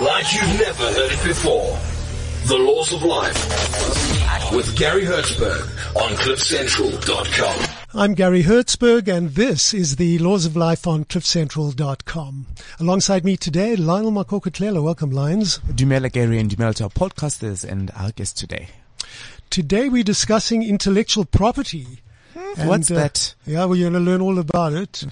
like you've never heard it before. The Laws of Life with Garry Hertzberg on CliffCentral.com. I'm Garry Hertzberg and this is the Laws of Life on CliffCentral.com. Alongside me today, Lionel Makokotlela. Welcome, Lions. Dumela Garry and Dumela to our podcasters and our guest today. Today we're discussing intellectual property. Mm-hmm. And, What's uh, that? Yeah, we're going to learn all about it.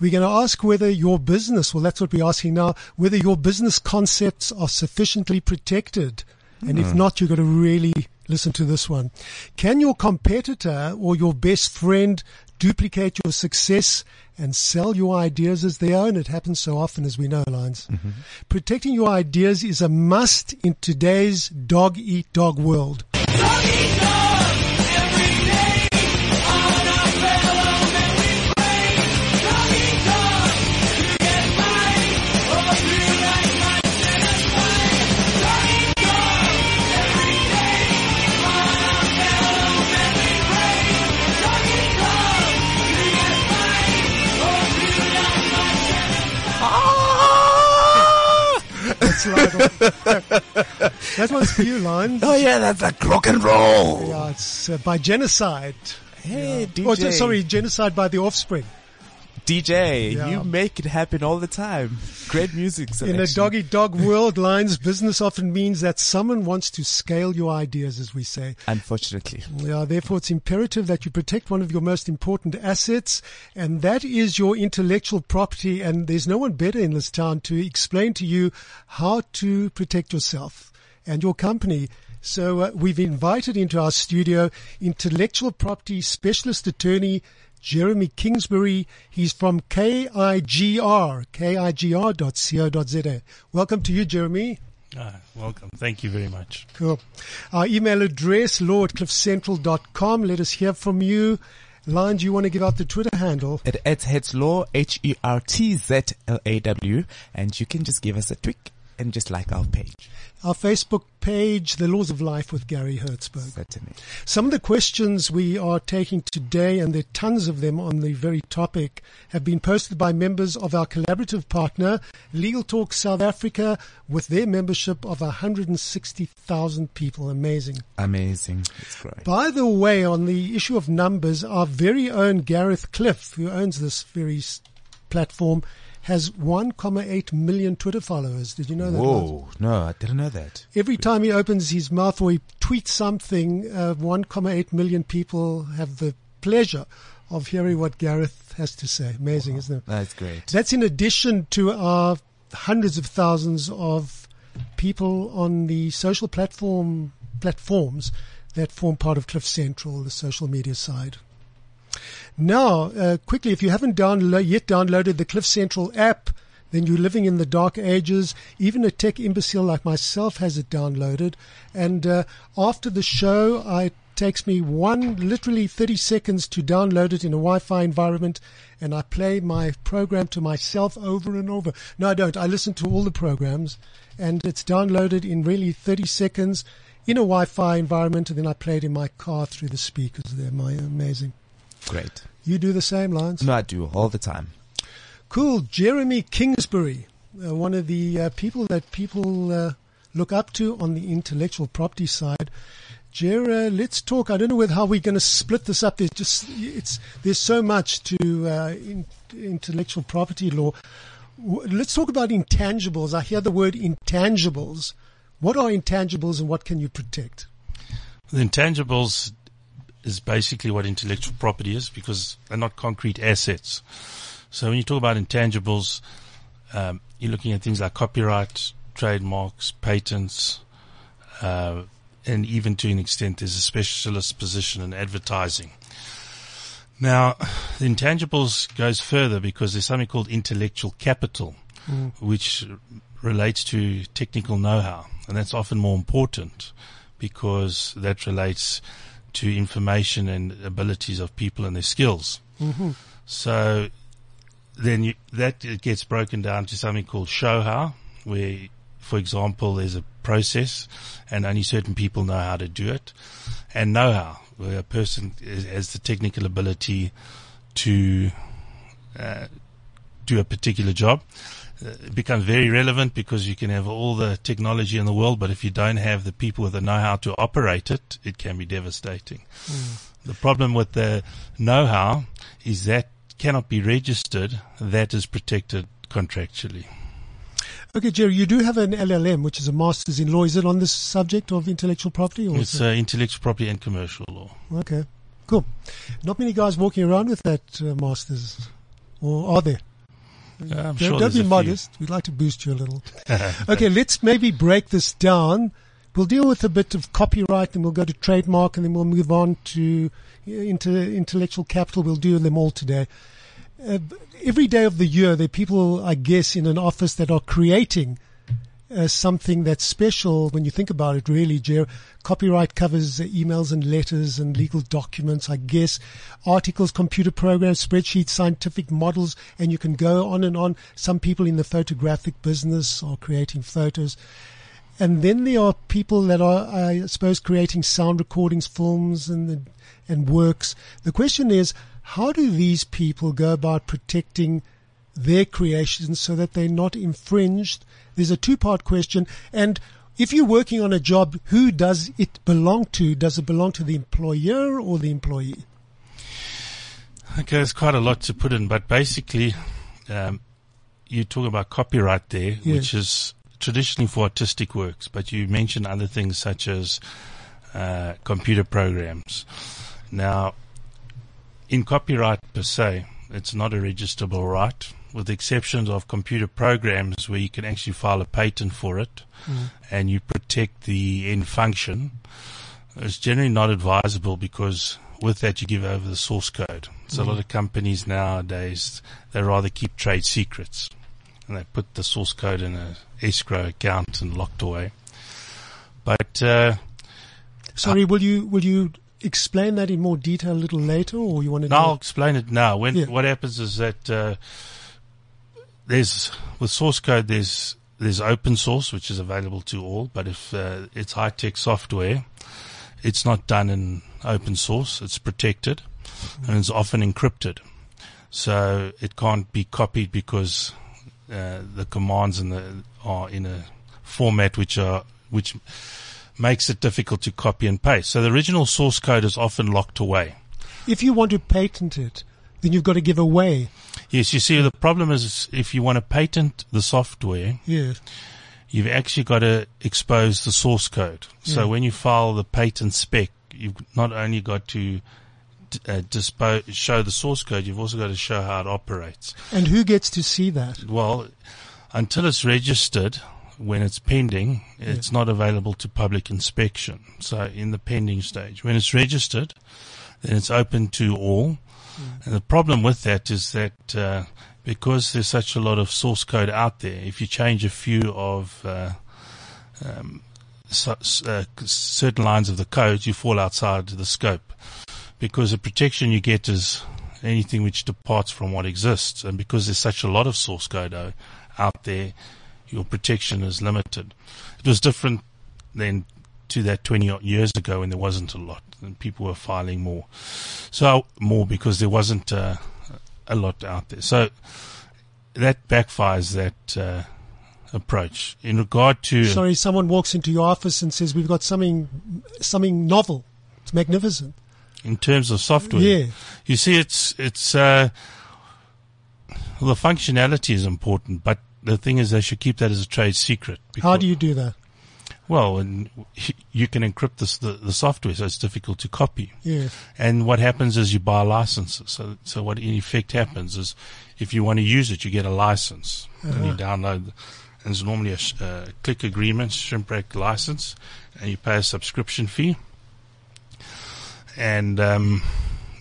We're going to ask whether your business, well, that's what we're asking now, whether your business concepts are sufficiently protected. And if mm. not, you've got to really listen to this one. Can your competitor or your best friend duplicate your success and sell your ideas as their own? It happens so often, as we know, Lines. Mm-hmm. Protecting your ideas is a must in today's dog eat dog world. That's right. that one's for you, Lines. Oh yeah, that's like rock and roll. Yeah, it's uh, by genocide. Hey, DJ. Oh, sorry, genocide by the offspring. DJ, Yeah. you make it happen all the time. Great music In a doggy dog world, lines business often means that someone wants to scale your ideas, as we say. Unfortunately. Yeah, therefore it's imperative that you protect one of your most important assets, and that is your intellectual property. And there's no one better in this town to explain to you how to protect yourself and your company. So uh, we've invited into our studio intellectual property specialist attorney Jeremy Kingsbury. He's from KIGR, KIGR.co.za. Welcome to you, Jeremy. Ah, welcome. Thank you very much. Cool. Our email address, law at cliffcentral.com. Let us hear from you. Lion, do you want to give out the Twitter handle? It, it's Hertzlaw, H-E-R-T-Z-L-A-W, and you can just give us a tweak and just like our page. Our Facebook page, The Laws of Life with Garry Hertzberg. Certainly. Some of the questions we are taking today, and there are tons of them on the very topic, have been posted by members of our collaborative partner, Legal Talk South Africa, with their membership of 160,000 people. Amazing. Amazing. It's great. By the way, on the issue of numbers, our very own Gareth Cliff, who owns this very platform, has 1.8 million Twitter followers. Did you know that? Whoa. No, I didn't know that. Every time he opens his mouth or he tweets something, uh, 1.8 million people have the pleasure of hearing what Gareth has to say. Amazing, isn't it? That's great. That's in addition to our hundreds of thousands of people on the social platform platforms that form part of Cliff Central, the social media side. Now, uh, quickly, if you haven't yet downloaded the Cliff Central app, then you're living in the dark ages. Even a tech imbecile like myself has it downloaded. And uh, after the show, I, it takes me one, literally 30 seconds to download it in a Wi-Fi environment, and I play my program to myself over and over. No, I don't. I listen to all the programs, and it's downloaded in really 30 seconds in a Wi-Fi environment, and then I play it in my car through the speakers. They're my amazing. Great. You do the same, Lance? No, I do all the time. Cool. Jeremy Kingsbury, uh, one of the uh, people that people uh, look up to on the intellectual property side. Jer, uh, let's talk. I don't know whether how we're going to split this up. There's just it's there's so much to uh, in, intellectual property law. W- Let's talk about intangibles. I hear the word intangibles. What are intangibles and what can you protect? The intangibles is basically what intellectual property is because they're not concrete assets. So when you talk about intangibles, um, you're looking at things like copyright, trademarks, patents, uh, and even to an extent, there's a specialist position in advertising. Now, the intangibles goes further because there's something called intellectual capital. which relates to technical know-how, and that's often more important because that relates to information and abilities of people and their skills. So then you, that gets broken down to something called show how, where, for example, there's a process and only certain people know how to do it, and know how, where a person is- has the technical ability to uh, do a particular job. Uh, It becomes very relevant because you can have all the technology in the world, but if you don't have the people with the know-how to operate it, it can be devastating. The problem with the know-how is that cannot be registered. That is protected contractually. Okay, Jerry, you do have an LLM, which is a master's in law. Is it on this subject of intellectual property? Or It's uh, intellectual property and commercial law. okay, cool. Not many guys walking around with that uh, master's, or are there? Uh, I'm Don't, sure don't be a few. modest. We'd like to boost you a little. okay, let's maybe break this down. We'll deal with a bit of copyright, and we'll go to trademark, and then we'll move on to uh, into intellectual capital. We'll do them all today. Uh, every day of the year, there are people, I guess, in an office that are creating uh, something that's special when you think about it, really, Jer. Copyright covers uh, emails and letters and legal documents, I guess, articles, computer programs, spreadsheets, scientific models, and you can go on and on. Some people in the photographic business are creating photos. And then there are people that are, I suppose, creating sound recordings, films, and and works. The question is, how do these people go about protecting their creations so that they're not infringed? There's a two-part question, and if you're working on a job, who does it belong to? Does it belong to the employer or the employee? Okay, there's quite a lot to put in, but basically, um, you talk about copyright there, Yes. which is traditionally for artistic works, but you mentioned other things such as uh, computer programs. Now, in copyright per se, it's not a registrable right, with the exceptions of computer programs where you can actually file a patent for it and you protect the end function. It's generally not advisable because with that you give over the source code. So a lot of companies nowadays, they rather keep trade secrets and they put the source code in a escrow account and locked away. But, uh, Sorry, will you will you explain that in more detail a little later, or you want to? No, I'll explain it now. When Yeah. what happens is that uh, there's with source code there's there's open source which is available to all, but if uh, it's high tech software, it's not done in open source. It's protected and it's often encrypted, so it can't be copied because uh, the commands the are in a format which are which makes it difficult to copy and paste. So the original source code is often locked away. If you want to patent it, then you've got to give away. Yes, you see, the problem is if you want to patent the software, Yeah. you've actually got to expose the source code. So Yeah. when you file the patent spec, you've not only got to uh, show the source code, you've also got to show how it operates. And who gets to see that? Well, until it's registered, when it's pending, it's not available to public inspection. So in the pending stage, when it's registered, then it's open to all. And the problem with that is that uh, because there's such a lot of source code out there, if you change a few of uh, um, so, uh, certain lines of the code, you fall outside the scope. Because the protection you get is anything which departs from what exists. And because there's such a lot of source code out there, your protection is limited. It was different then to that 20 odd years ago when there wasn't a lot and people were filing more. So more because there wasn't uh, a lot out there. So that backfires that uh, approach. In regard to Sorry, someone walks into your office and says, "We've got something, something novel. It's magnificent." in terms of software, Yeah. you see, it's it's uh, well, the functionality is important, but the thing is, they should keep that as a trade secret. How do you do that? Well, and you can encrypt this, the, the software, so it's difficult to copy. Yeah. And what happens is you buy licenses. So, so what in effect happens is, if you want to use it, you get a license, and you download. And it's normally a uh, click agreement, shrink wrap license, and you pay a subscription fee. And um,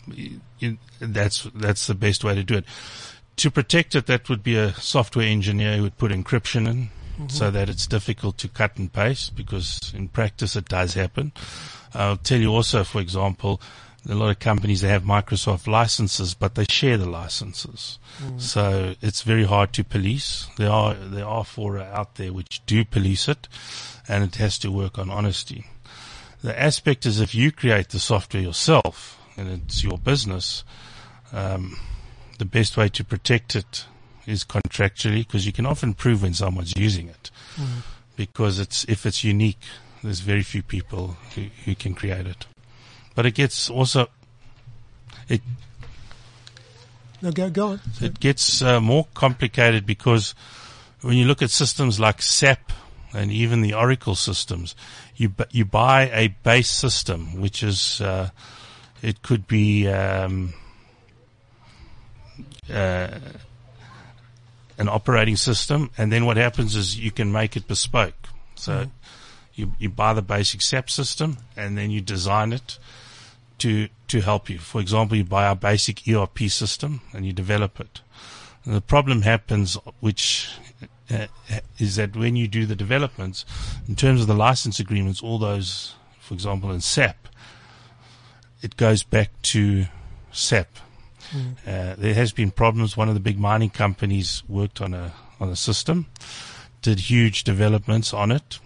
you, you, that's that's the best way to do it. to protect it, that would be a software engineer who would put encryption in so that it's difficult to cut and paste because in practice it does happen. I'll tell you also, for example, a lot of companies they have Microsoft licenses, but they share the licenses. So it's very hard to police. There are there are fora out there which do police it, and it has to work on honesty. The aspect is if you create the software yourself and it's your business, um, the best way to protect it is contractually because you can often prove when someone's using it because it's if it's unique, there's very few people who, who can create it. But it gets also it No, go, go on. it gets uh, more complicated because when you look at systems like SAP and even the Oracle systems, you bu- you buy a base system, which is uh, it could be um, uh, an operating system, and then what happens is you can make it bespoke. So you you buy the basic SAP system, and then you design it to to help you. For example, you buy our basic ERP system and you develop it. And the problem happens, which uh, is that when you do the developments, in terms of the license agreements, all those, for example, in SAP, it goes back to SAP. Uh, there has been problems. One of the big mining companies worked on a on a system, did huge developments on it,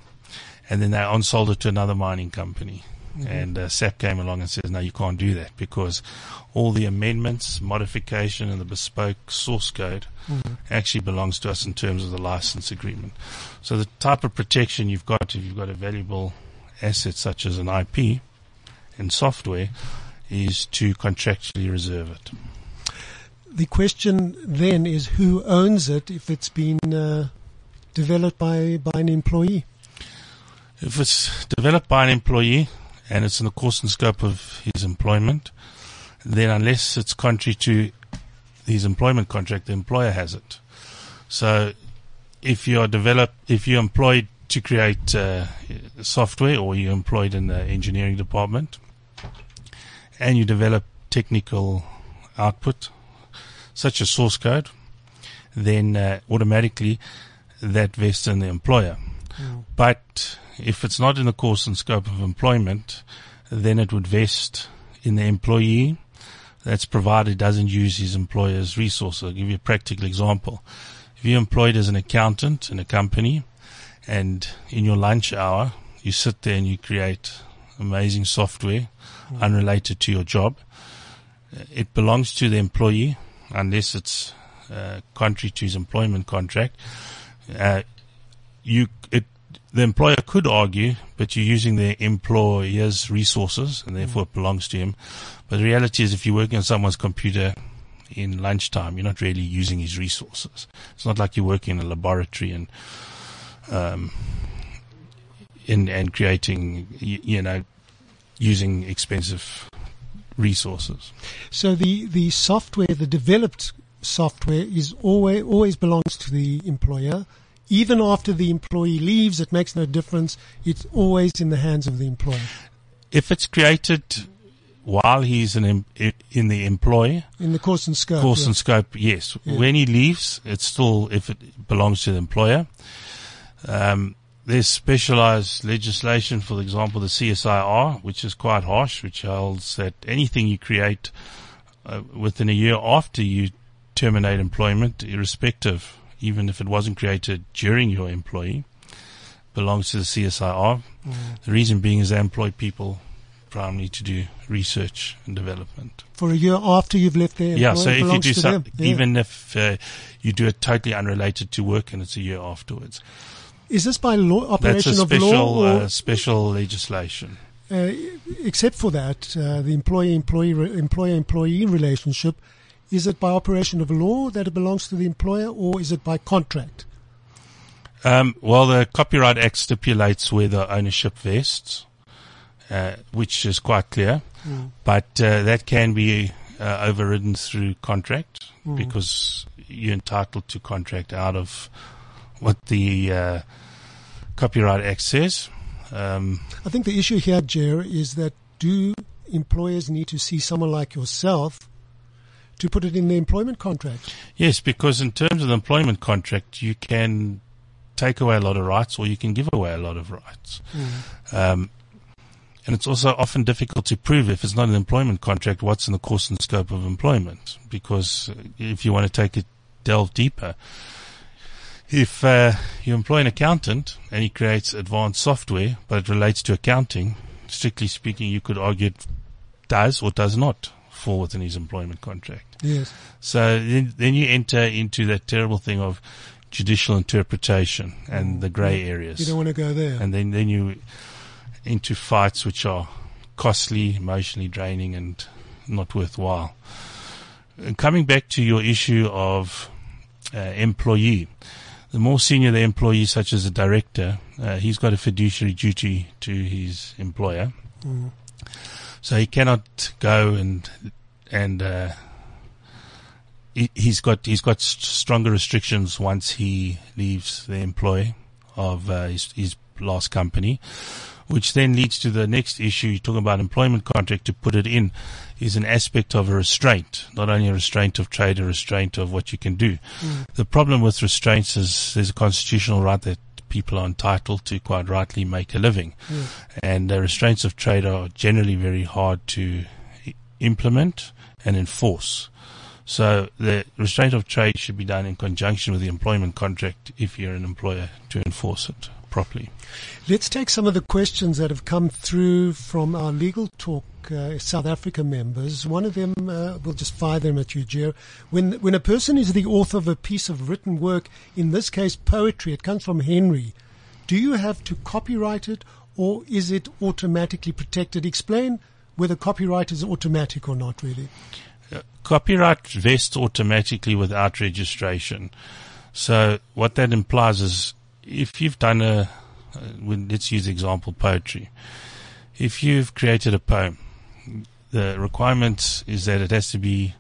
and then they on-sold it to another mining company. And uh, SAP came along and says, no, you can't do that because all the amendments, modification, and the bespoke source code actually belongs to us in terms of the license agreement. So the type of protection you've got if you've got a valuable asset such as an IP and software is to contractually reserve it. The question then is who owns it if it's been uh, developed by, by an employee? If it's developed by an employee and it's in the course and scope of his employment, then unless it's contrary to his employment contract, the employer has it. So if you're developed, if you're employed to create uh, software or you're employed in the engineering department and you develop technical output, such as source code, then uh, automatically that vests in the employer. But if it's not in the course and scope of employment, then it would vest in the employee. That's provided doesn't use his employer's resources. I'll give you a practical example. If you're employed as an accountant in a company and in your lunch hour, you sit there and you create amazing software unrelated to your job, it belongs to the employee unless it's uh, contrary to his employment contract. Uh, you it the employer could argue, but you're using the employer's resources and therefore it belongs to him. But the reality is if you're working on someone's computer in lunchtime, you're not really using his resources. It's not like you're working in a laboratory and um in and creating y- you know using expensive resources. So the, the software, the developed software is always, always belongs to the employer. Even after the employee leaves, it makes no difference. It's always in the hands of the employer. If it's created while he's an em- i- in the employ, In the course and scope. course yeah. and scope, yes. Yeah. When he leaves, it's still if it belongs to the employer. Um, there's specialized legislation, for example, the CSIR, which is quite harsh, which holds that anything you create uh, within a year after you terminate employment, irrespective, even if it wasn't created during your employee, belongs to the CSIR. The reason being is they employ people primarily to do research and development. For a year after you've left there. Yeah, so if you do to some, them. Yeah. even if uh, you do it totally unrelated to work and it's a year afterwards, Is this by law, that's operation a of law special or, uh, special legislation. uh, except for that, uh, the employee-employee employer-employee relationship, is it by operation of law that it belongs to the employer or is it by contract? Um, well, the Copyright Act stipulates where the ownership vests, uh, which is quite clear, but uh, that can be uh, overridden through contract because you're entitled to contract out of what the uh, Copyright Act says. Um, I think the issue here, Jer, is that do employers need to see someone like yourself to put it in the employment contract. Yes, because in terms of the employment contract, you can take away a lot of rights or you can give away a lot of rights. Um, and it's also often difficult to prove if it's not an employment contract what's in the course and scope of employment. Because if you want to take it delve deeper, if uh, you employ an accountant and he creates advanced software, but it relates to accounting, strictly speaking, you could argue it does or does not fall within his employment contract. Yes. So then, then you enter into that terrible thing of judicial interpretation and the grey areas. You don't want to go there. and then, then you into fights which are costly, emotionally draining, and not worthwhile. And coming back to your issue of uh, employee, the more senior the employee, such as a director, uh, he's got a fiduciary duty to his employer. So he cannot go and and uh, he, he's got he's got stronger restrictions once he leaves the employ of uh, his, his last company, which then leads to the next issue. You're talking about employment contract to put it in is an aspect of a restraint, not only a restraint of trade, a restraint of what you can do. Mm. The problem with restraints is there's a constitutional right that people are entitled to quite rightly make a living. Mm. And the restraints of trade are generally very hard to implement and enforce. So the restraint of trade should be done in conjunction with the employment contract if you're an employer to enforce it properly. Let's take some of the questions that have come through from our Legal Talk uh, South Africa members. One of them, uh, we'll just fire them at you, Jer. When, when a person is the author of a piece of written work, in this case poetry, it comes from Henry, do you have to copyright it or is it automatically protected? Explain whether copyright is automatic or not, really. Copyright vests automatically without registration. So what that implies is if you've done a, uh, let's use example poetry. If you've created a poem, the requirement is that it has to be,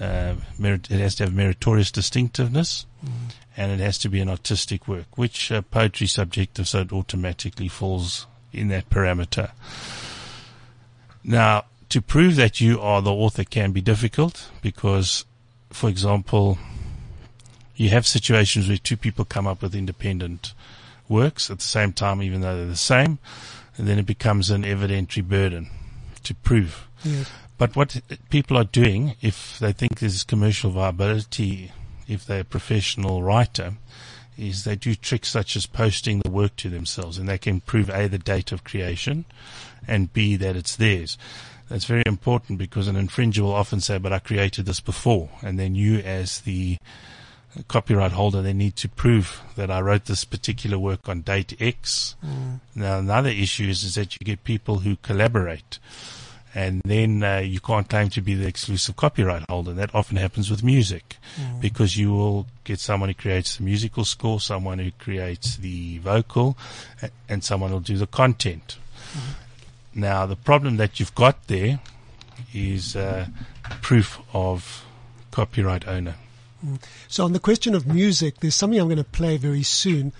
uh, merit, it has to have meritorious distinctiveness and it has to be an artistic work, which uh, poetry subjective, so it automatically falls in that parameter. Now, to prove that you are the author can be difficult because, for example, you have situations where two people come up with independent works at the same time, even though they're the same, and then it becomes an evidentiary burden to prove. Yes. But what people are doing, if they think there's commercial viability, if they're a professional writer, is they do tricks such as posting the work to themselves, and they can prove a the date of creation, and b that it's theirs. That's very important because an infringer will often say, "But I created this before," and then you, as the copyright holder, they need to prove that I wrote this particular work on date X. Now, another issue is, is that you get people who collaborate and then uh, you can't claim to be the exclusive copyright holder. That often happens with music because you will get someone who creates the musical score, someone who creates the vocal, and someone will do the content. Now, the problem that you've got there is uh, proof of copyright owner. So on the question of music, there's something I'm going to play very soon.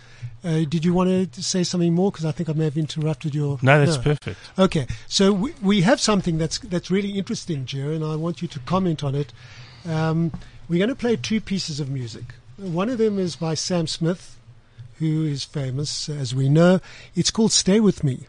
Uh, did you want to say something more? Because I think I may have interrupted your. No, that's perfect. Okay, so we, we have something that's that's really interesting, Jer, and I want you to comment on it. Um, we're going to play two pieces of music. One of them is by Sam Smith, who is famous, as we know. It's called "Stay with Me,"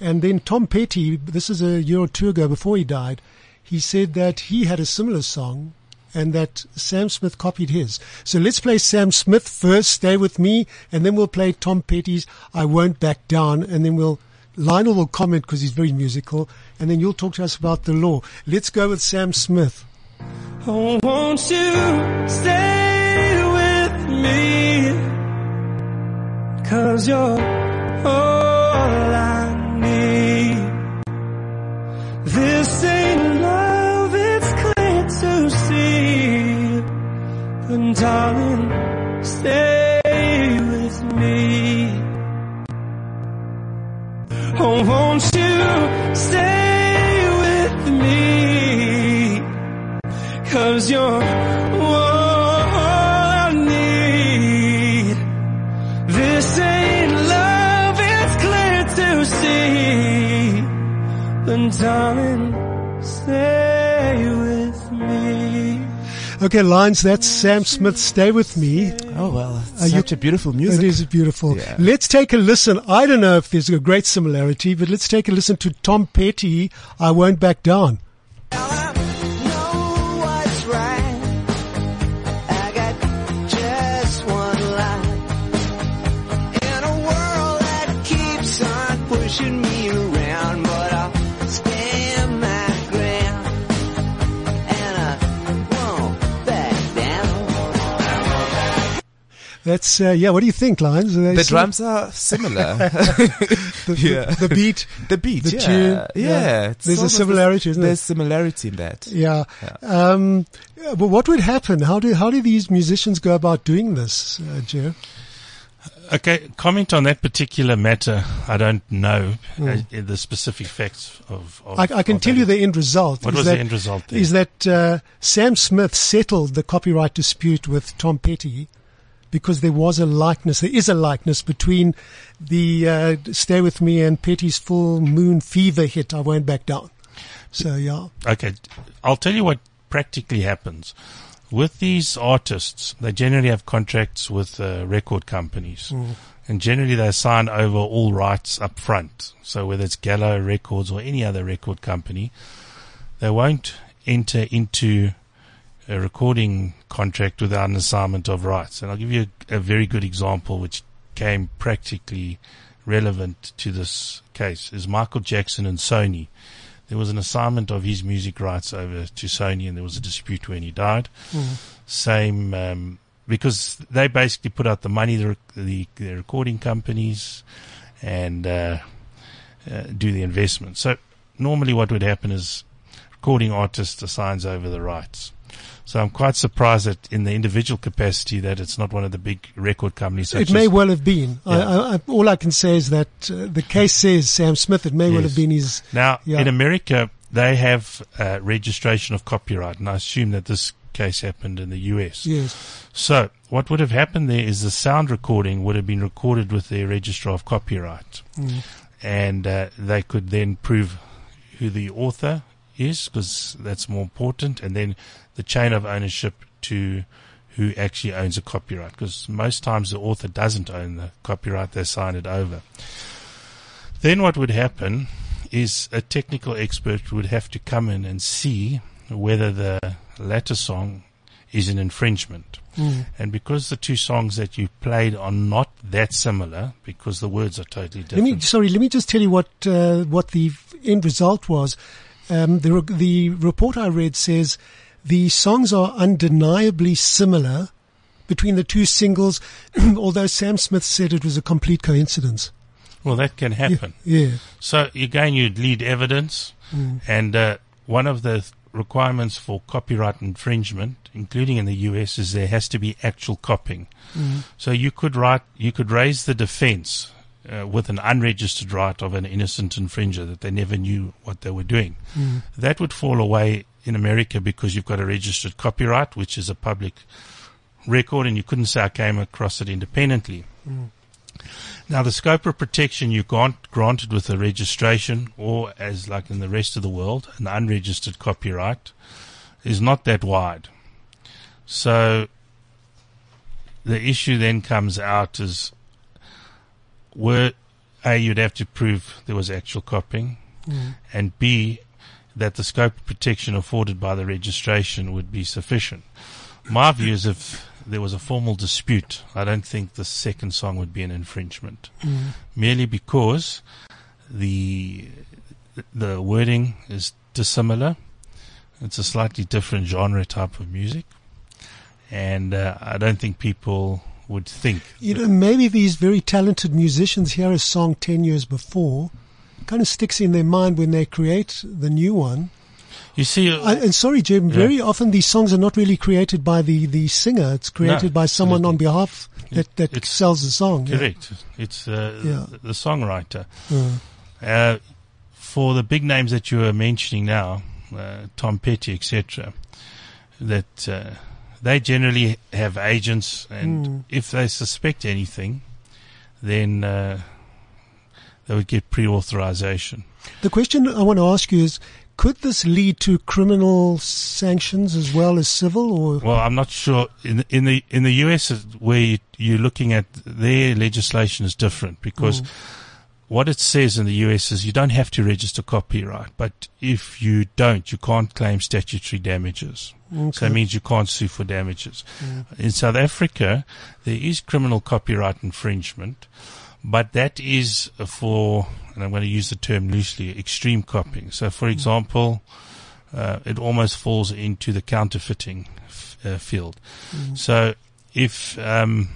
and then Tom Petty. This is a year or two ago before he died. He said that he had a similar song and that Sam Smith copied his. So let's play Sam Smith first, Stay With Me, and then we'll play Tom Petty's I Won't Back Down, and then we'll, Lionel will comment because he's very musical, and then you'll talk to us about the law. Let's go with Sam Smith. Oh, won't you stay with me? Cause you're all I need. This ain't love, But darling, stay with me. Oh, won't you stay with me? Cause you're all I need. This ain't love, it's clear to see. Then darling, stay. Okay, Lines, that's Sam Smith. Stay with me. Oh well, it's Are you- such a beautiful music. It is beautiful. Yeah. Let's take a listen. I don't know if there's a great similarity, but let's take a listen to Tom Petty. I won't back down. know That's, uh, yeah, what do you think, Lines? The drums are similar. the, yeah. the, the beat. the beat, The yeah, tune, yeah. yeah. it's There's a almost similarity, isn't There's there? similarity in that. Yeah. Yeah. Um, yeah, but what would happen? How do, how do these musicians go about doing this, uh, Joe? Okay, comment on that particular matter. I don't know uh, the specific facts of. of. I, I can of tell that. you the end result. What is was that, the end result there? Is that uh, Sam Smith settled the copyright dispute with Tom Petty because there was a likeness, there is a likeness between the uh, Stay With Me and Petty's Full Moon Fever hit, I Won't Back Down. So, yeah. Okay, I'll tell you what practically happens. With these artists, they generally have contracts with uh, record companies. And generally they sign over all rights up front. So whether it's Gallo Records or any other record company, they won't enter into a recording contract without an assignment of rights. And I'll give you a, a very good example which came practically relevant to this case is Michael Jackson and Sony there was an assignment of his music rights over to Sony, and there was a dispute when he died. Same, um, because they basically put out the money, the, the, the recording companies, and uh, uh, do the investment. So normally, what would happen is recording artist assigns over the rights. So I'm quite surprised that in the individual capacity that it's not one of the big record companies. Such It may well have been. Yeah. I, I, all I can say is that uh, the case says Sam Smith. It may well have been his. Now, Yeah. in America, they have uh, registration of copyright, and I assume that this case happened in the US. Yes. So, what would have happened there is the sound recording would have been recorded with their registrar of copyright, and uh, they could then prove who the author is, because that's more important, and then the chain of ownership to who actually owns a copyright, because most times the author doesn't own the copyright; they sign it over. Then what would happen is a technical expert would have to come in and see whether the latter song is an infringement. And because the two songs that you played are not that similar, because the words are totally Let different. me sorry. Let me just tell you what uh, what the end result was. Um, the re- the report I read says the songs are undeniably similar between the two singles, although Sam Smith said it was a complete coincidence. well, that can happen. Yeah. So again, you'd lead evidence, and uh, one of the th- requirements for copyright infringement, including in the US, is there has to be actual copying. So you could write, you could raise the defense uh, with an unregistered right of an innocent infringer that they never knew what they were doing. That would fall away in America because you've got a registered copyright, which is a public record, and you couldn't say I came across it independently. Now, the scope of protection you grant, granted with a registration, or as like in the rest of the world, an unregistered copyright, is not that wide. So, the issue then comes out is, were A, you'd have to prove there was actual copying, and B, that the scope of protection afforded by the registration would be sufficient. My view is if there was a formal dispute, I don't think the second song would be an infringement, merely because the the wording is dissimilar. It's a slightly different genre type of music, and uh, I don't think people would think. You know, maybe these very talented musicians hear a song 10 years before, kind of sticks in their mind when they create the new one. You see, uh, I, and sorry, Jim, very often these songs are not really created by the, the singer. It's created by someone on behalf that, that sells the song. yeah. correct. It's uh, Yeah. the, the songwriter. Uh, Uh, for the big names that you are mentioning now, uh, Tom Petty, etc., that uh, they generally have agents, and Mm. if they suspect anything, then uh, they would get pre-authorization. the question I want to ask you is, Could this lead to criminal sanctions as well as civil, or Well, I'm not sure. In the, in the in the US, where you, you're looking at their legislation is different because what it says in the US is you don't have to register copyright, but if you don't, you can't claim statutory damages. So it means you can't sue for damages. In South Africa, there is criminal copyright infringement, but that is for, and I'm going to use the term loosely, extreme copying. So, for example, uh, it almost falls into the counterfeiting f- uh, field. So, if um,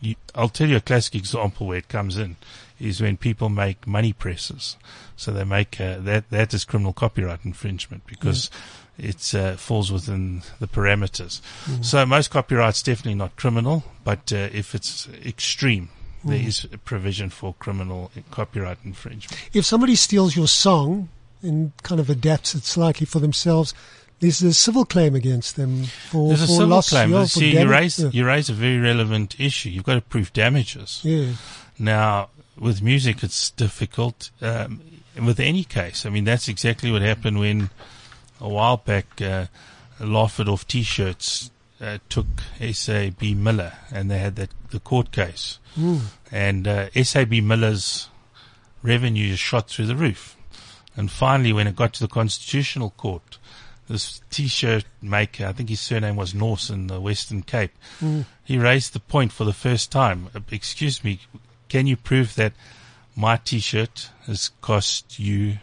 you, I'll tell you a classic example where it comes in is when people make money presses. So they make uh, that that is criminal copyright infringement because it uh, falls within the parameters. So most copyright's definitely not criminal, but uh, if it's extreme, there is a provision for criminal copyright infringement. if somebody steals your song and kind of adapts it slightly for themselves, there's a civil claim against them for, There's a for civil loss. claim. yeah, See, you raise yeah. you raise a very relevant issue. You've got to prove damages. yeah. Now, with music, it's difficult. Um, with any case, I mean, that's exactly what happened when a while back, uh, Laugh It Off T-shirts uh, took SAB Miller, and they had that the court case, and uh, SAB Miller's revenue is shot through the roof. And finally, when it got to the Constitutional Court, this T-shirt maker, I think his surname was Nurse in the Western Cape, he raised the point for the first time. uh, Excuse me, can you prove that my T-shirt has cost you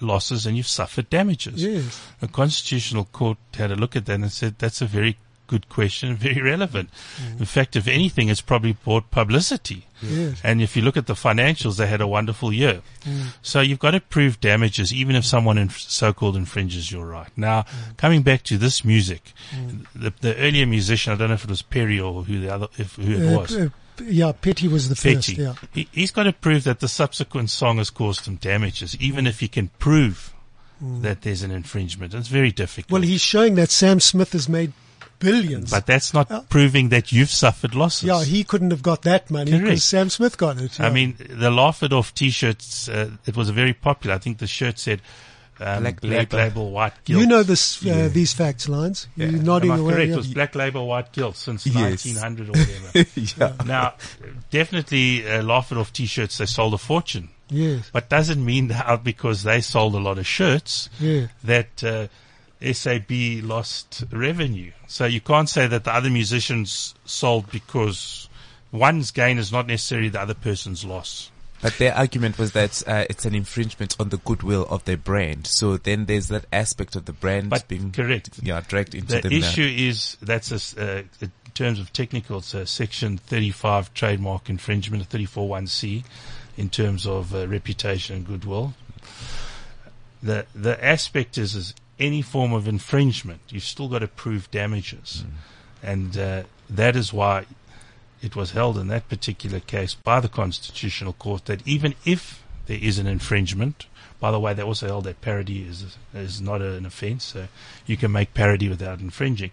losses and you've suffered damages? Yes. The Constitutional Court had a look at that and said that's a very good question, very relevant. In fact, if anything, it's probably brought publicity. Yes. And if you look at the financials, they had a wonderful year. So you've got to prove damages, even if someone inf- so-called infringes your right. Now, coming back to this music, the, the earlier musician, I don't know if it was Perry or who the other, if, who it Uh, was. uh, yeah, Petty was the first. Petty. Yeah. He, he's got to prove that the subsequent song has caused him damages, even if he can prove that there's an infringement. It's very difficult. Well, he's showing that Sam Smith has made billions. but that's not Uh, proving that you've suffered losses. yeah, he couldn't have got that money Correct. because Sam Smith got it. I mean, the Laugh It Off T-shirts, uh, it was very popular. I think the shirt said, um, Black Black, Label. Label, White Guilt. you know this, uh, these facts lines. You're Yeah. nodding Am I away. correct? yeah. It was Black Label, White Guilt since Yes. 1900 or whatever. yeah. now, definitely, uh, Laugh It Off T-shirts, they sold a fortune. Yes. But doesn't mean that because they sold a lot of shirts Yeah. that uh, SAB lost revenue. So you can't say that the other musicians sold because one's gain is not necessarily the other person's loss. But their argument was that uh, it's an infringement on the goodwill of their brand. So then there's that aspect of the brand But being correct. yeah dragged into The brand. the, issue is that's a, uh, in terms of technical, it's a section 35 trademark infringement, a 34.1c, in terms of uh, reputation and goodwill. The the aspect is is any form of infringement, you've still got to prove damages, and uh, that is why it was held in that particular case by the Constitutional Court that even if there is an infringement, by the way, they also held that parody is is not an offence, so you can make parody without infringing.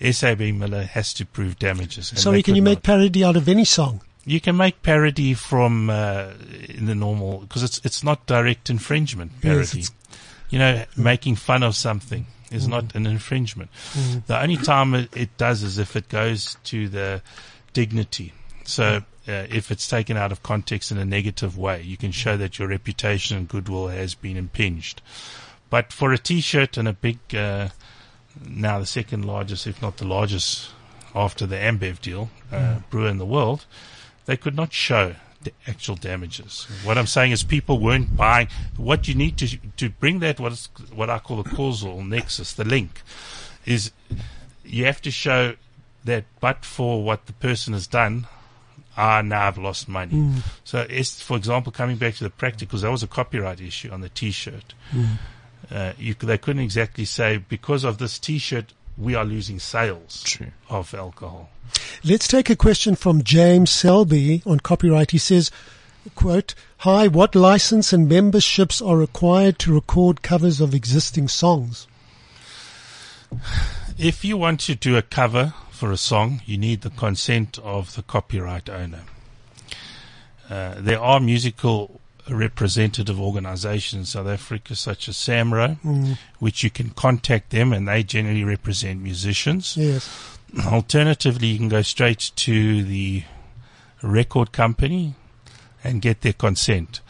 SAB Miller has to prove damages. Sorry, can you could make parody out of any song? You can make parody from uh, in the normal because it's it's not direct infringement parody. it's- you know, making fun of something is not an infringement. The only time it, it does is if it goes to the dignity. So uh, if it's taken out of context in a negative way, you can show that your reputation and goodwill has been impinged. But for a T-shirt and a big, uh, now the second largest, if not the largest, after the Ambev deal, uh, brewer in the world, they could not show the actual damages. What I'm saying is people weren't buying. What you need to to bring that what is what I call the causal nexus, the link, is you have to show that but for what the person has done, ah, now I've lost money. So, it's, for example, coming back to the practicals, that was a copyright issue on the T-shirt. Uh, you, they couldn't exactly say because of this T-shirt we are losing sales True. of alcohol. Let's take a question from James Selby on copyright. He says, quote, Hi, what license and memberships are required to record covers of existing songs? If you want to do a cover for a song, you need the consent of the copyright owner. Uh, there are musical representative organisations in South Africa, such as SAMRO, Mm. which you can contact them, and they generally represent musicians. Yes. Alternatively, you can go straight to the record company and get their consent.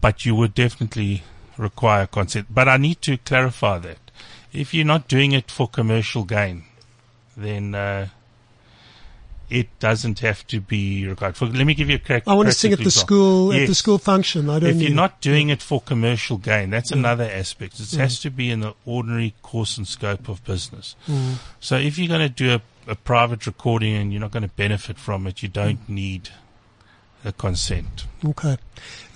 But you would definitely require consent. But I need to clarify that. If you're not doing it for commercial gain, then uh, it doesn't have to be required. For, let me give you a crack. I want to sing at the example. school at the school function. I don't If you're not doing it for commercial gain, that's another aspect. It Mm. has to be in the ordinary course and scope of business. Mm. So if you're going to do a, a private recording and you're not going to benefit from it, you don't Mm. need consent. Okay.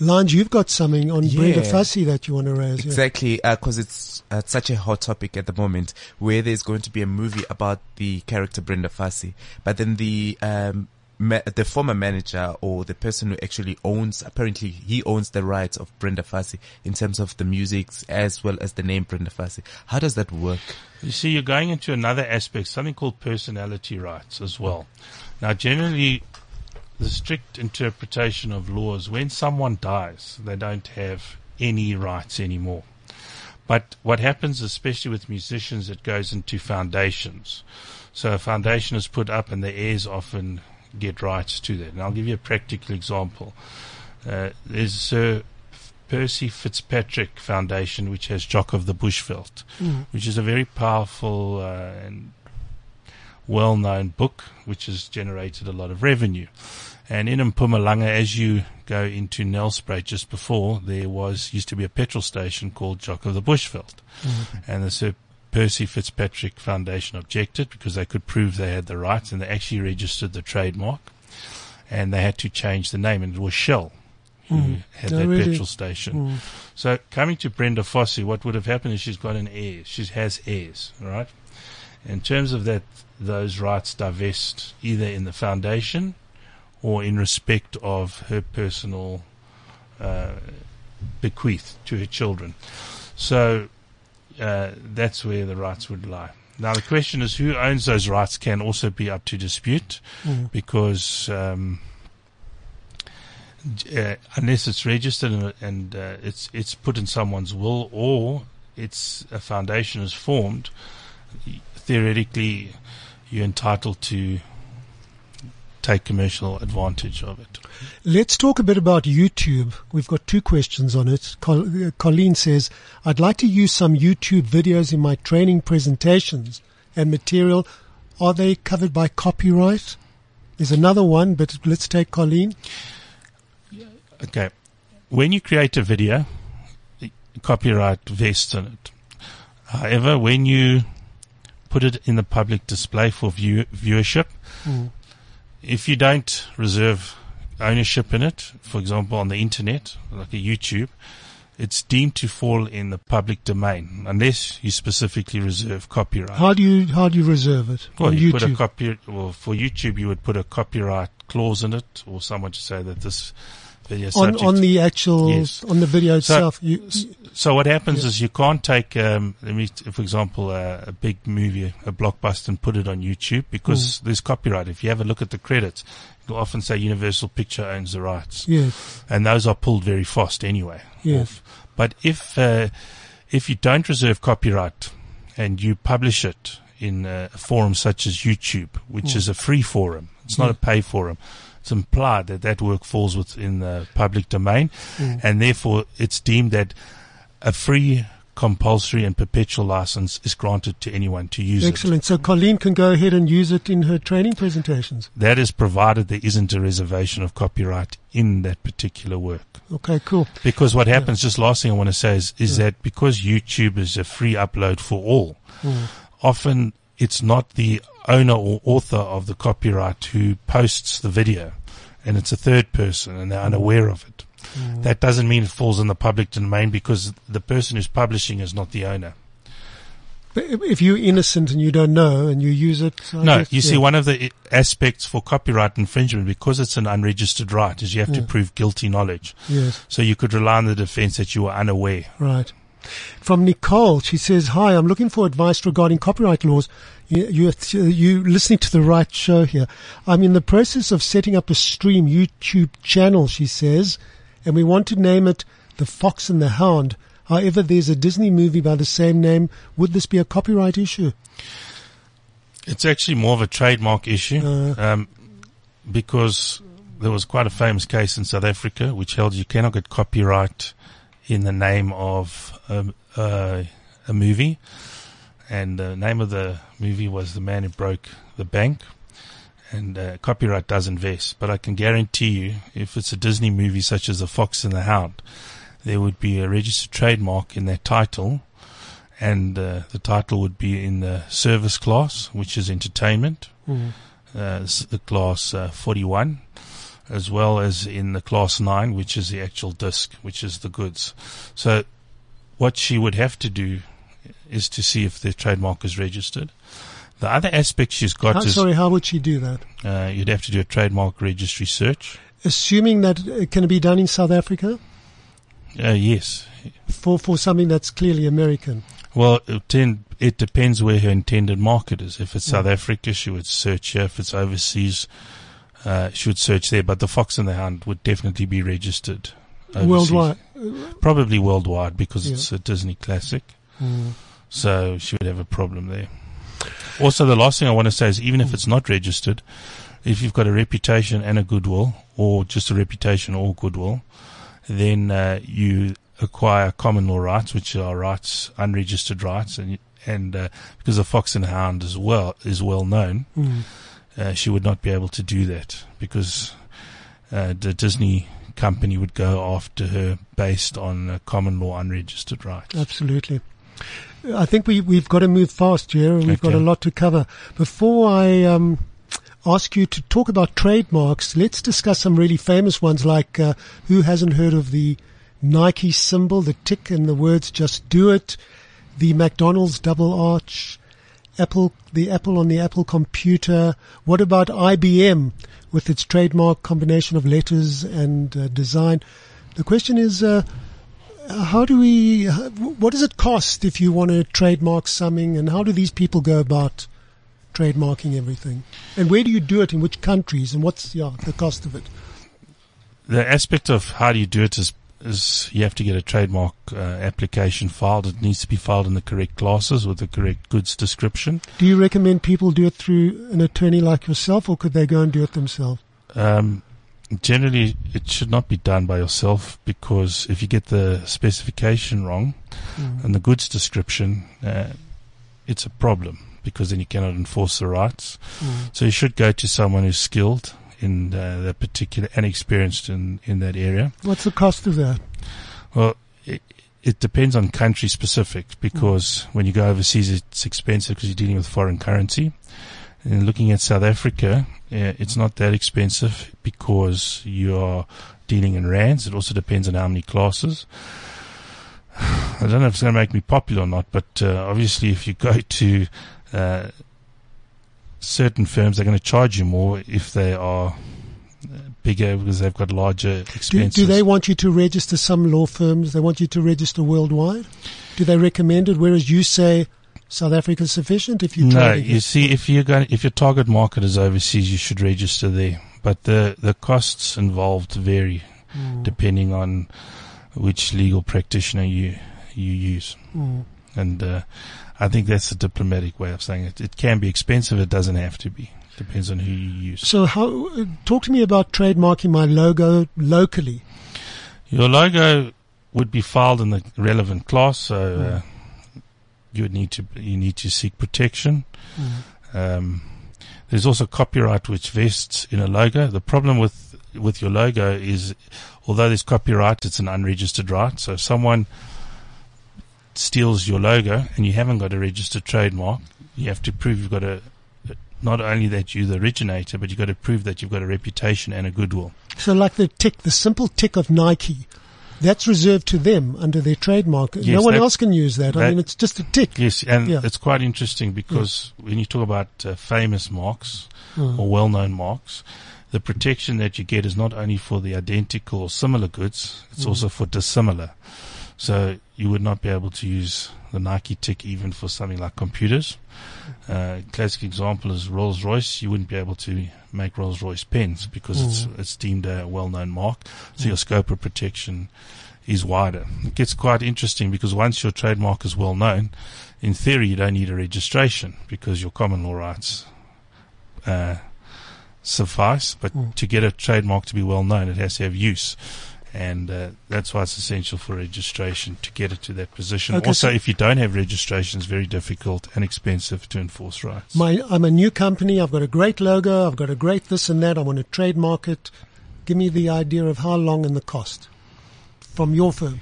Lange, you've got something on Brenda Yeah. Fassie that you want to raise. Exactly, because it's uh, such a hot topic at the moment, where there's going to be a movie about the character Brenda Fassie, but then the um, ma- the former manager or the person who actually owns, apparently he owns the rights of Brenda Fassie in terms of the music as well as the name Brenda Fassie. How does that work? You see, you're going into another aspect, something called personality rights as well. Now, generally, the strict interpretation of laws, when someone dies, they don't have any rights anymore. But what happens, especially with musicians, it goes into foundations. So a foundation is put up and the heirs often get rights to that. And I'll give you a practical example. Uh, there's Sir Percy Fitzpatrick Foundation, which has Jock of the Bushveld, which is a very powerful uh, and well-known book, which has generated a lot of revenue. And in Mpumalanga, as you go into Nelspruit just before, there was used to be a petrol station called Jock of the Bushveld, mm-hmm. and the Sir Percy Fitzpatrick Foundation objected because they could prove they had the rights, and they actually registered the trademark, and they had to change the name, and it was Shell who mm-hmm. had Oh, that really? petrol station. Mm. So coming to Brenda Fassie, what would have happened is she's got an heir. She has heirs, right? In terms of that, those rights divest either in the foundation or in respect of her personal uh, bequeath to her children. So uh, that's where the rights would lie. Now the question is, who owns those rights can also be up to dispute Mm. because. Um, uh, unless it's registered and, and uh, it's it's put in someone's will or it's a foundation is formed, theoretically you're entitled to take commercial advantage of it. Let's talk a bit about YouTube. We've got two questions on it. Col- uh, Colleen says, I'd like to use some YouTube videos in my training presentations and material. Are they covered by copyright? There's another one, but let's take Colleen. Okay. When you create a video, copyright vests in it. However, when you put it in the public display for view, viewership, hmm. if you don't reserve ownership in it, for example, on the internet, like a YouTube, it's deemed to fall in the public domain unless you specifically reserve copyright. How do you, how do you reserve it Well, on you put a copy. Well, for YouTube, you would put a copyright clause in it, or someone to say that this on, on the actual, Yes. on the video So- itself. You, So what happens is you can't take, um, let me, for example, uh, a big movie, a blockbuster, and put it on YouTube because there's copyright. If you have a look at the credits, you'll often say Universal Picture owns the rights, yes, and those are pulled very fast anyway. Yes. off. But if uh, if you don't reserve copyright and you publish it in a forum such as YouTube, which is a free forum, it's not a pay forum. It's implied that that work falls within the public domain, mm. and therefore it's deemed that a free, compulsory, and perpetual license is granted to anyone to use it. excellent. So Colleen can go ahead and use it in her training presentations. That is provided there isn't a reservation of copyright in that particular work. Okay, cool. Because what happens, just last thing I want to say is, is mm. that because YouTube is a free upload for all, mm. often it's not the owner or author of the copyright who posts the video, and it's a third person, and they're unaware of it. Mm. That doesn't mean it falls in the public domain because the person who's publishing is not the owner. But if you're innocent and you don't know and you use it, I No, guess, you see, one of the aspects for copyright infringement, because it's an unregistered right, is you have to prove guilty knowledge. Yes, So you could rely on the defense that you were unaware. right. From Nicole, she says, "Hi, I'm looking for advice regarding copyright laws. You, you, you listening to the right show here. I'm in the process of setting up a stream YouTube channel." She says, and we want to name it The Fox and the Hound. However, there's a Disney movie by the same name. Would this be a copyright issue? It's actually more of a trademark issue, Uh. um, because there was quite a famous case in South Africa which held you cannot get copyright in the name of um, uh, a movie, and the name of the movie was The Man Who Broke the Bank. And uh, copyright doesn't vest, but I can guarantee you, if it's a Disney movie such as The Fox and the Hound, there would be a registered trademark in that title, and uh, the title would be in the service class, which is entertainment, uh, s- the class uh, 41, as well as in the class 9, which is the actual disc, which is the goods. So what she would have to do is to see if the trademark is registered. The other aspect she's got How, is sorry, how would she do that? uh, you'd have to do a trademark registry search. Assuming that it can be done in South Africa Uh, yes. for, for something that's clearly American. Well, it, tend, it depends where her intended market is. If it's South Africa, she would search here. If it's overseas, uh, she search there. But the Fox and the Hound would definitely be registered overseas. Worldwide. Probably worldwide because Yeah. it's a Disney classic. So she would have a problem there. Also, the last thing I want to say is even if it's not registered, if you've got a reputation and a goodwill, or just a reputation or goodwill, then uh, you acquire common law rights, which are rights, unregistered rights, and and uh, because the Fox and Hound as well is well known, uh, she would not be able to do that because uh, the Disney company would go after her based on uh, common law unregistered rights. Absolutely. I think we, we've got to move fast, Jer. We've got a lot to cover. Before I um, ask you to talk about trademarks, let's discuss some really famous ones like uh, who hasn't heard of the Nike symbol, the tick and the words just do it, the McDonald's double arch, Apple, the Apple on the Apple computer. What about IBM with its trademark combination of letters and uh, design? The question is, uh, how do we, what does it cost if you want to trademark something and how do these people go about trademarking everything? And where do you do it? In which countries? And what's, yeah, the cost of it? the aspect of how do you do it is is you have to get a trademark uh, application filed. It needs to be filed in the correct classes with the correct goods description. Do you recommend people do it through an attorney like yourself or could they go and do it themselves? Um, generally, it should not be done by yourself because if you get the specification wrong and the goods description, uh, it's a problem because then you cannot enforce the rights. So you should go to someone who's skilled in uh, that particular and experienced in, in that area. What's the cost of that? Well, it, it depends on country specific because when you go overseas, it's expensive because you're dealing with foreign currency. And looking at South Africa, uh, it's not that expensive because you are dealing in rands. It also depends on how many classes. I don't know if it's going to make me popular or not, but uh, obviously, if you go to uh, certain firms, they're going to charge you more if they are bigger because they've got larger Do, expenses. do they want you to register some law firms? They want you to register worldwide? Do they recommend it? Whereas you say South Africa is sufficient if you no, you see, if you're going, if your target market is overseas, you should register there. But the the costs involved vary depending on which legal practitioner you you use, and uh, I think that's the diplomatic way of saying it. It can be expensive; it doesn't have to be. Depends on who you use. So how, talk to me about trademarking my logo locally. Your logo would be filed in the relevant class, so uh, you would need to you need to seek protection. Um, there's also copyright which vests in a logo. The problem with with your logo is, although there's copyright, it's an unregistered right. So if someone steals your logo and you haven't got a registered trademark, you have to prove you've got a not only that you're the originator, but you've got to prove that you've got a reputation and a goodwill. So like the tick, the simple tick of Nike, that's reserved to them under their trademark. no one that- else can use that. I mean, it's just a tick. Yes, and Yeah. it's quite interesting because when you talk about uh, famous marks Mm. or well-known marks, the protection that you get is not only for the identical or similar goods, it's also for dissimilar. So you would not be able to use the Nike tick even for something like computers. Uh, classic example is Rolls Royce. You wouldn't be able to make Rolls Royce pens because it's it's deemed a well-known mark. So your scope of protection is wider. It gets quite interesting because once your trademark is well known, in theory you don't need a registration because your common law rights uh, suffice. But to get a trademark to be well known, it has to have use. And uh, that's why it's essential for registration to get it to that position. Okay, also, so- if you don't have registration, it's very difficult and expensive to enforce rights. My, I'm a new company. I've got a great logo. I've got a great this and that. I want to trademark it. Give me the idea of how long and the cost from your firm.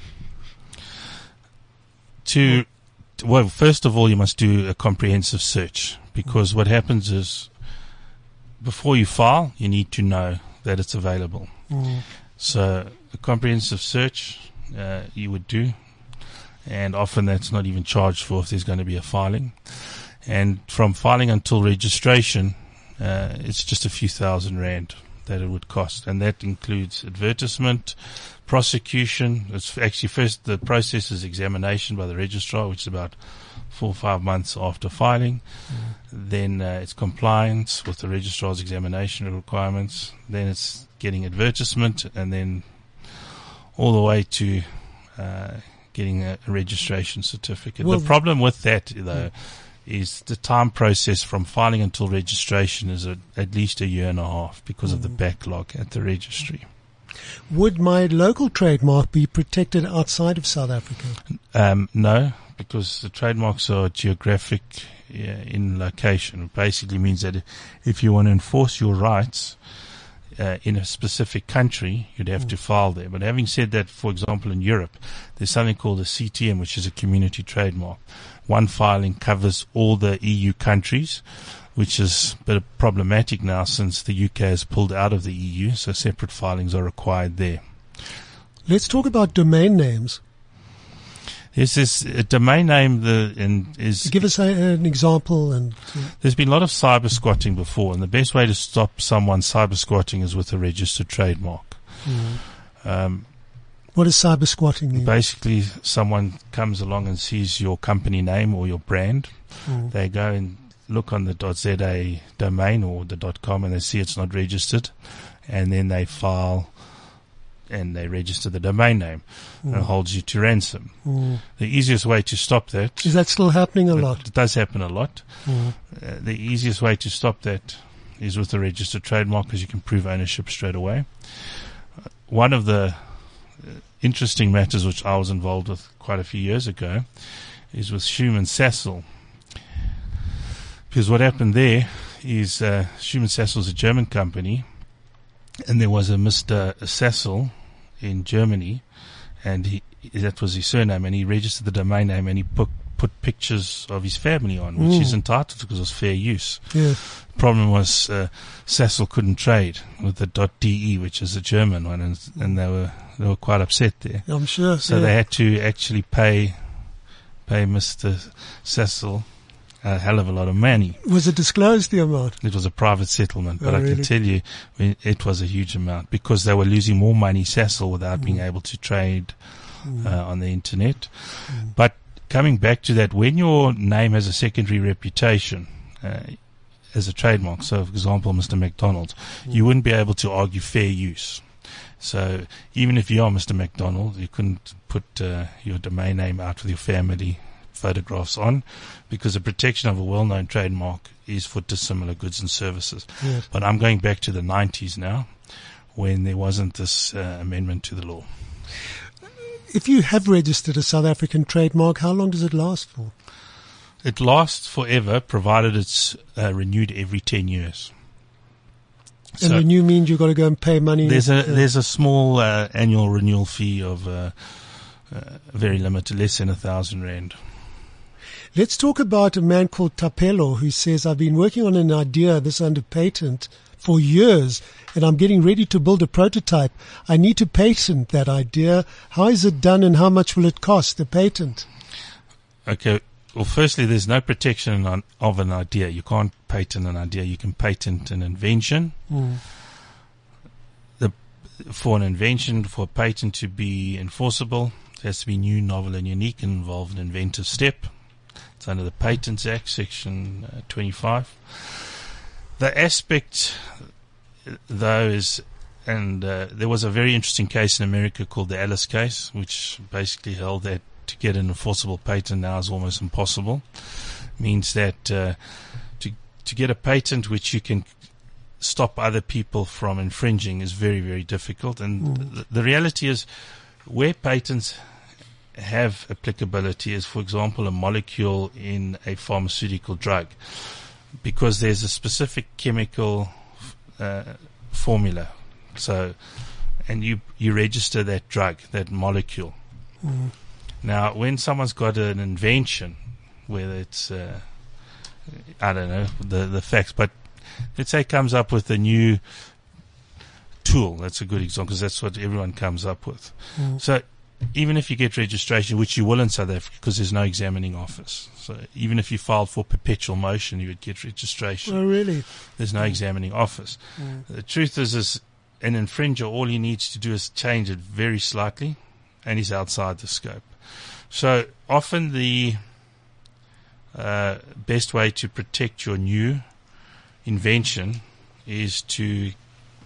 to well first of all you must do a comprehensive search because what happens is before you file you need to know that it's available so a comprehensive search uh, you would do and often that's not even charged for if there's going to be a filing and from filing until registration uh, it's just a few thousand rand that it would cost and that includes advertisement prosecution. It's actually first the process is examination by the registrar, which is about four or five months after filing. Then uh, it's compliance with the registrar's examination requirements. Then it's getting advertisement, and then all the way to uh, getting a, registration certificate. Well, the problem with that, though, is the time process from filing until registration is a, at least a year and a half because of the backlog at the registry. Would my local trademark be protected outside of South Africa? Um, no, because the trademarks are geographic uh, in location. It basically means that if you want to enforce your rights uh, in a specific country, you'd have to file there. But having said that, for example, in Europe, there's something called a CTM, which is a community trademark. One filing covers all the EU countries, which is a bit problematic now since the UK has pulled out of the EU, so separate filings are required there. Let's talk about domain names. There's this uh, domain name the and is Give us a, an example and There's been a lot of cyber squatting before, and the best way to stop someone cyber squatting is with a registered trademark. Um, what does cyber squatting mean? basically, someone comes along and sees your company name or your brand. Mm. They go and look on the .za domain or the .com, and they see it's not registered, and then they file and they register the domain name, and holds you to ransom. Mm. The easiest way to stop that Is that still happening a lot? It does happen a lot. Mm. Uh, the easiest way to stop that is with the registered trademark because you can prove ownership straight away. Uh, one of the uh, interesting matters which I was involved with quite a few years ago is with Schumann Sassel. Because what happened there is uh, Schumann Sassel is a German company, and there was a Mr. Cecil in Germany, and he that was his surname, and he registered the domain name, and he put put pictures of his family on, which Mm. he's entitled to because it was fair use. Yeah. problem was uh, Sassel couldn't trade with the .de, which is a German one, and, and they were they were quite upset there. I'm sure. So yeah. they had to actually pay pay Mr. Sassel a hell of a lot of money. Was it disclosed the amount? It was a private settlement, but Oh, I really? can tell you it was a huge amount because they were losing more money, Cecil, without being Mm. able to trade uh, on the internet. But coming back to that, when your name has a secondary reputation uh, as a trademark, so for example, Mr. McDonald, you wouldn't be able to argue fair use. So even if you are Mr. McDonald, you couldn't put uh, your domain name out with your family photographs on because the protection of a well-known trademark is for dissimilar goods and services. Yes. But I'm going back to the 90s now when there wasn't this uh, amendment to the law. If you have registered a South African trademark, how long does it last for? It lasts forever provided it's uh, renewed every 10 years. And So- renew means you've got to go and pay money. There's a Yeah. there's a small uh, annual renewal fee of uh, uh, very limited, less than a thousand rand. Let's talk about a man called Tapelo who says, I've been working on an idea, this under patent, for years, and I'm getting ready to build a prototype. I need to patent that idea. How is it done and how much will it cost, the patent? Okay. Well, firstly, there's no protection on, of an idea. You can't patent an idea. You can patent an invention. Hmm. The, for an invention, for a patent to be enforceable, It has to be new, novel, and unique and involve an inventive step. It's under the Patents Act, Section uh, 25. The aspect, though, is, and uh, there was a very interesting case in America called the Alice case, which basically held that to get an enforceable patent now is almost impossible. It Means that uh, to to get a patent which you can stop other people from infringing is very very difficult. And the, the reality is, where patents have applicability is, for example, a molecule in a pharmaceutical drug, because there's a specific chemical uh, formula. So, and you you register that drug, that molecule. Now, when someone's got an invention, whether it's uh, I don't know the the facts, but let's say comes up with a new tool. That's a good example because that's what everyone comes up with. So even if you get registration, which you will in South Africa because there's no examining office. So even if you filed for perpetual motion, you would get registration. Oh, really? There's no examining office. The truth is, is an infringer, all he needs to do is change it very slightly and he's outside the scope. So often the uh, best way to protect your new invention is to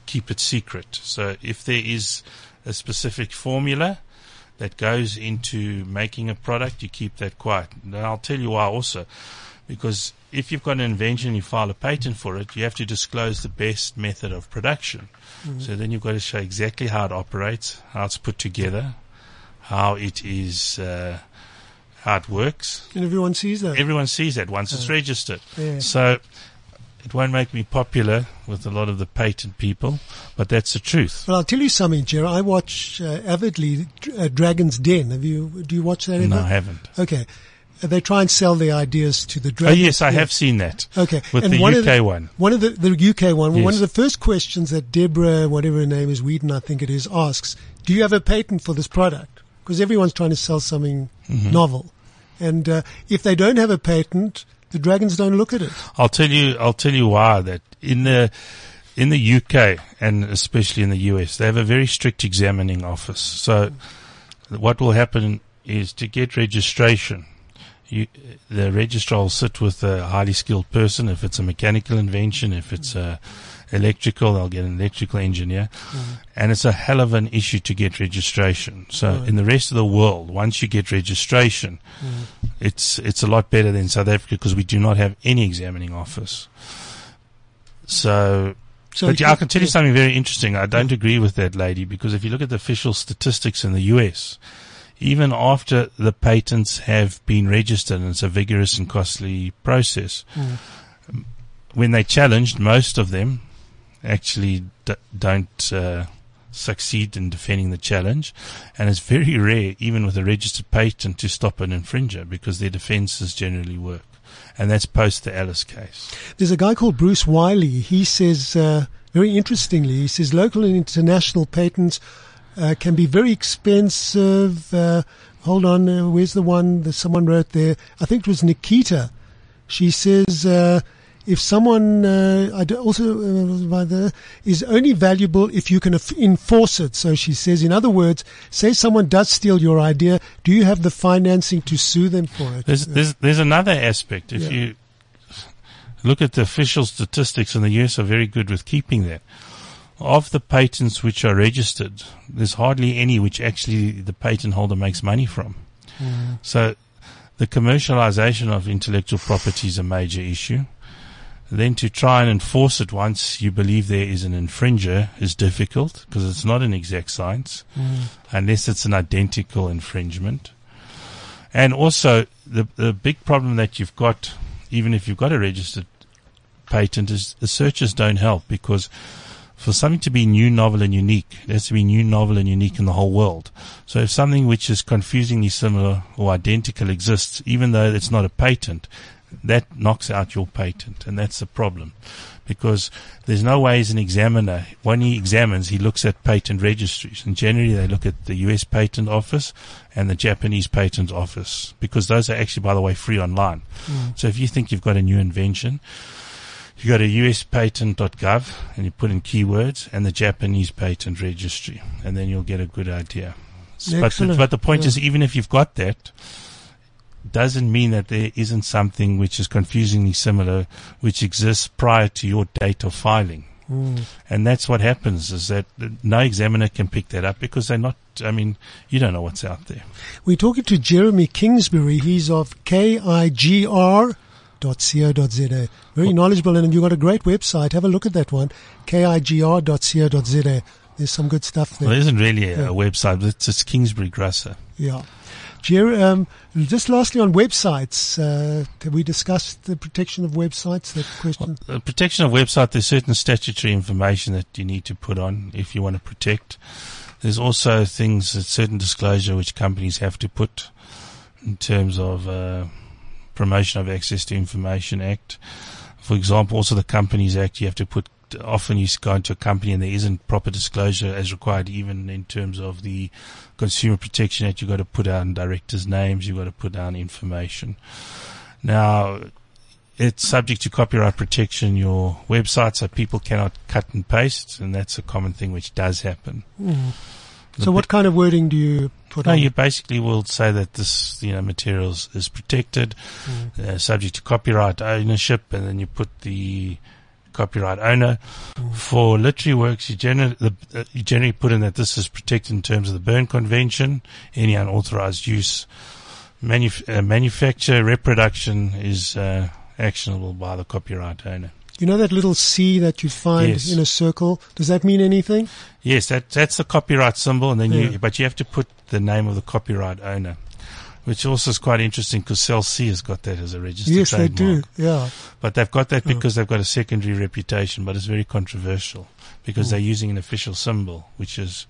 keep it secret. So if there is a specific formula that goes into making a product, you keep that quiet. And I'll tell you why also. Because if you've got an invention, you file a patent for it, you have to disclose the best method of production. So then you've got to show exactly how it operates, how it's put together, how it is, uh, how it works. And everyone sees that. Everyone sees that once it's registered. Yeah. So it won't make me popular with a lot of the patent people, but that's the truth. Well, I'll tell you something, Jerry. I watch uh, avidly uh, Dragon's Den. Have you? Do you watch that? No. I haven't. Okay. Uh, They try and sell their ideas to the dragons. Oh yes, I Den. have seen that. Okay. With and the one UK the, one. One of the, the UK one, yes. one of the first questions that Deborah, whatever her name is, Whedon, I think it is, asks, do you have a patent for this product? Because everyone's trying to sell something Mm-hmm. novel. And uh, if they don't have a patent, the dragons don't look at it. I'll tell you. I'll tell you why. That in the in the UK and especially in the US, they have a very strict examining office. So what will happen is to get registration. You, the registrar will sit with a highly skilled person. If it's a mechanical invention, if it's a electrical, they'll get an electrical engineer. And it's a hell of an issue to get registration. So in the rest of the world, once you get registration, it's, it's a lot better than South Africa because we do not have any examining office. So, So but yeah, I can- can tell you something very interesting. I don't agree with that lady because if you look at the official statistics in the US, even after the patents have been registered, and it's a vigorous and costly process, when they challenged, most of them actually d- don't uh, succeed in defending the challenge, and it's very rare, even with a registered patent, to stop an infringer because their defences generally work, and that's post the Alice case. There's a guy called Bruce Wiley. He says, uh, very interestingly, he says local and international patents uh, can be very expensive. Uh, hold on, uh, where's the one that someone wrote there? I think it was Nikita. She says, uh, if someone uh, I also uh, by the is only valuable if you can enforce it. So she says, in other words, say someone does steal your idea, do you have the financing to sue them for it? There's, there's, there's another aspect. If Yeah. you look at the official statistics in the US are very good with keeping that. Of the patents which are registered, there's hardly any which actually the patent holder makes money from. So the commercialization of intellectual property is a major issue. Then to try and enforce it once you believe there is an infringer is difficult because it's not an exact science mm. unless it's an identical infringement. And also, the the big problem that you've got, even if you've got a registered patent, is the searches don't help because for something to be new, novel, and unique, it has to be new, novel, and unique in the whole world. So if something which is confusingly similar or identical exists, even though it's not a patent, that knocks out your patent, and that's the problem. Because there's no way as an examiner, when he examines, he looks at patent registries, and generally they look at the US Patent Office and the Japanese Patent Office, because those are actually, by the way, free online. Hmm. So if you think you've got a new invention, you go to uspatent.gov and you put in keywords and the Japanese patent registry, and then you'll get a good idea. But the, but the point Yeah. is, even if you've got that, doesn't mean that there isn't something which is confusingly similar, which exists prior to your date of filing. Mm. And that's what happens is that no examiner can pick that up because they're not, I mean, you don't know what's out there. We're talking to Jeremy Kingsbury. He's of KIGR. KIGR.co.za. Very knowledgeable, and you've got a great website. Have a look at that one, KIGR.co.za. There's some good stuff there. Well, there isn't really a, Yeah. a website, but it's, it's Kingsbury Grusser. Yeah. Jerry, um, just lastly on websites, uh, have we discussed the protection of websites? That question. The protection of website, there's certain statutory information that you need to put on if you want to protect. There's also things, that certain disclosure which companies have to put in terms of uh, Promotion of Access to Information Act. For example, also the Companies Act, you have to put, often you go into a company and there isn't proper disclosure as required even in terms of the Consumer Protection Act. You've got to put down directors' names, you've got to put down information. Now, it's subject to copyright protection, your website, so people cannot cut and paste, and that's a common thing which does happen. Mm. So, what kind of wording do you put no, on? you basically will say that this, you know, materials is protected, Mm. uh, subject to copyright ownership, and then you put the copyright owner. For literary works, you generally, uh, you generally put in that this is protected in terms of the Berne Convention, any unauthorized use, manuf- uh, manufacture, reproduction is uh, actionable by the copyright owner. You know that little C that you find Yes. in a circle? Does that mean anything? Yes, that that's the copyright symbol, and then Yeah. you, but you have to put the name of the copyright owner, which also is quite interesting because Cell C has got that as a registered yes, they do. Yeah. But they've got that Oh. because they've got a secondary reputation, but it's very controversial because Oh. they're using an official symbol, which is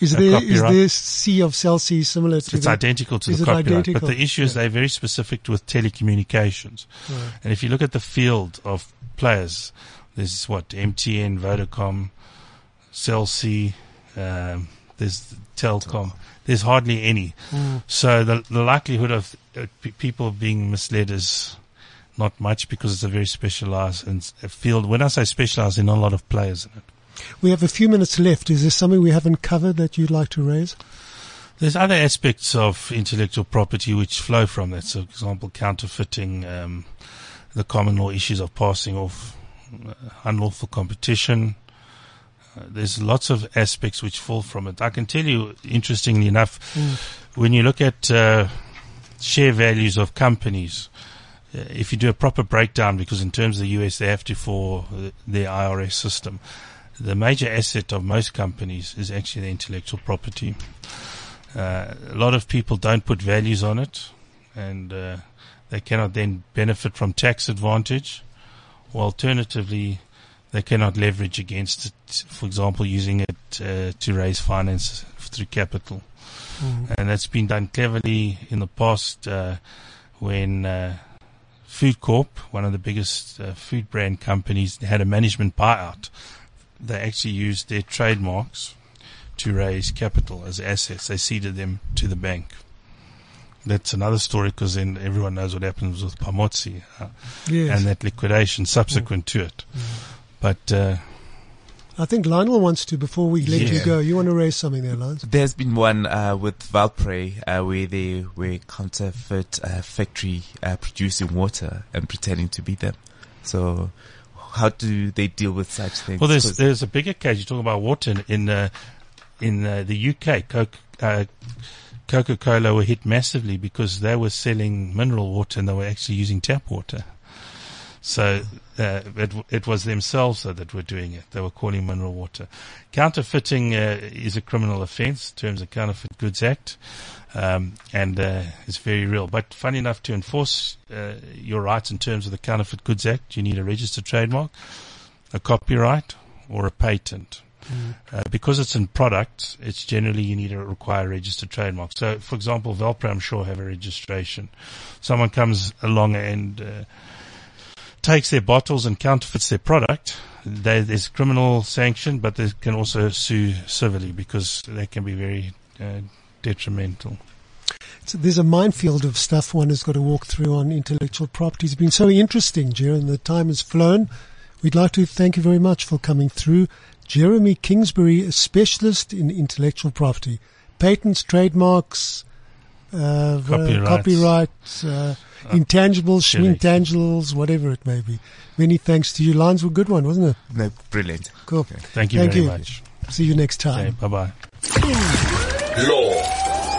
Is there is there C of cell C similar to it's the, identical to the copyright. identical? But the issue is Yeah. they're very specific with telecommunications. Right. And if you look at the field of players, there's what MTN, Vodacom, Cell C, um, there's Telkom. There's hardly any. Mm. So the, the likelihood of uh, p- people being misled is not much because it's a very specialized and a field. When I say specialized, there are not a lot of players in it. We have a few minutes left. Is there something we haven't covered that you'd like to raise? There's other aspects of intellectual property which flow from that. So, for example, counterfeiting, um, the common law issues of passing off uh, unlawful competition. There's lots of aspects which fall from it. I can tell you, interestingly enough, Mm. when you look at uh, share values of companies, uh, if you do a proper breakdown, because in terms of the US, they have to for uh, their IRS system, the major asset of most companies is actually their intellectual property. Uh, a lot of people don't put values on it, and uh, they cannot then benefit from tax advantage. Or alternatively, they cannot leverage against it. For example, using it uh, to raise finance through capital, Mm. and that's been done cleverly in the past uh, when. Uh, Food Corp, one of the biggest uh, food brand companies, had a management buyout. They actually used their trademarks to raise capital as assets. They ceded them to the bank. That's another story because then everyone knows what happens with Pamodzi uh, Yes. and that liquidation subsequent to it. But uh, I think Lionel wants to, before we let you go, you want to raise something there, Lance? There's been one uh, with Valpre uh, where they were counterfeit uh, factory uh, producing water and pretending to be them. So, how do they deal with such things? well, there's 'Cause- there's a bigger case. You talk about water in in, uh, in uh, the UK. Coke, uh, Coca-Cola were hit massively because they were selling mineral water and they were actually using tap water. So uh, it, it was themselves though, that were doing it. They were calling mineral water. Counterfeiting uh, is a criminal offence in terms of Counterfeit Goods Act, um, and uh, it's very real. But funny enough, to enforce uh, your rights in terms of the Counterfeit Goods Act, you need a registered trademark, a copyright, or a patent. Uh, because it's in products, it's generally you need to require a registered trademark. So, for example, Valpre, I'm sure, have a registration. Someone comes along and uh, takes their bottles and counterfeits their product. There's criminal sanction, but they can also sue civilly because they can be very uh, detrimental. So there's a minefield of stuff one has got to walk through on intellectual property. It's been so interesting, and the time has flown. We'd like to thank you very much for coming through. Jeremy Kingsbury, a specialist in intellectual property. patents, trademarks, uh, v- Copyrights. copyright, uh, intangibles, Shilling. intangibles, whatever it may be. Many thanks to you. Lines were a good one, wasn't it? No, brilliant. Cool. Thank you Thank very you. much. See you next time. Okay, bye bye. Law,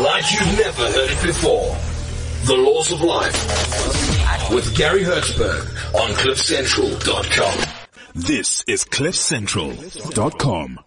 like you've never heard it before. The Laws of Life. With Garry Hertzberg on CliffCentral.com. This is CliffCentral.com.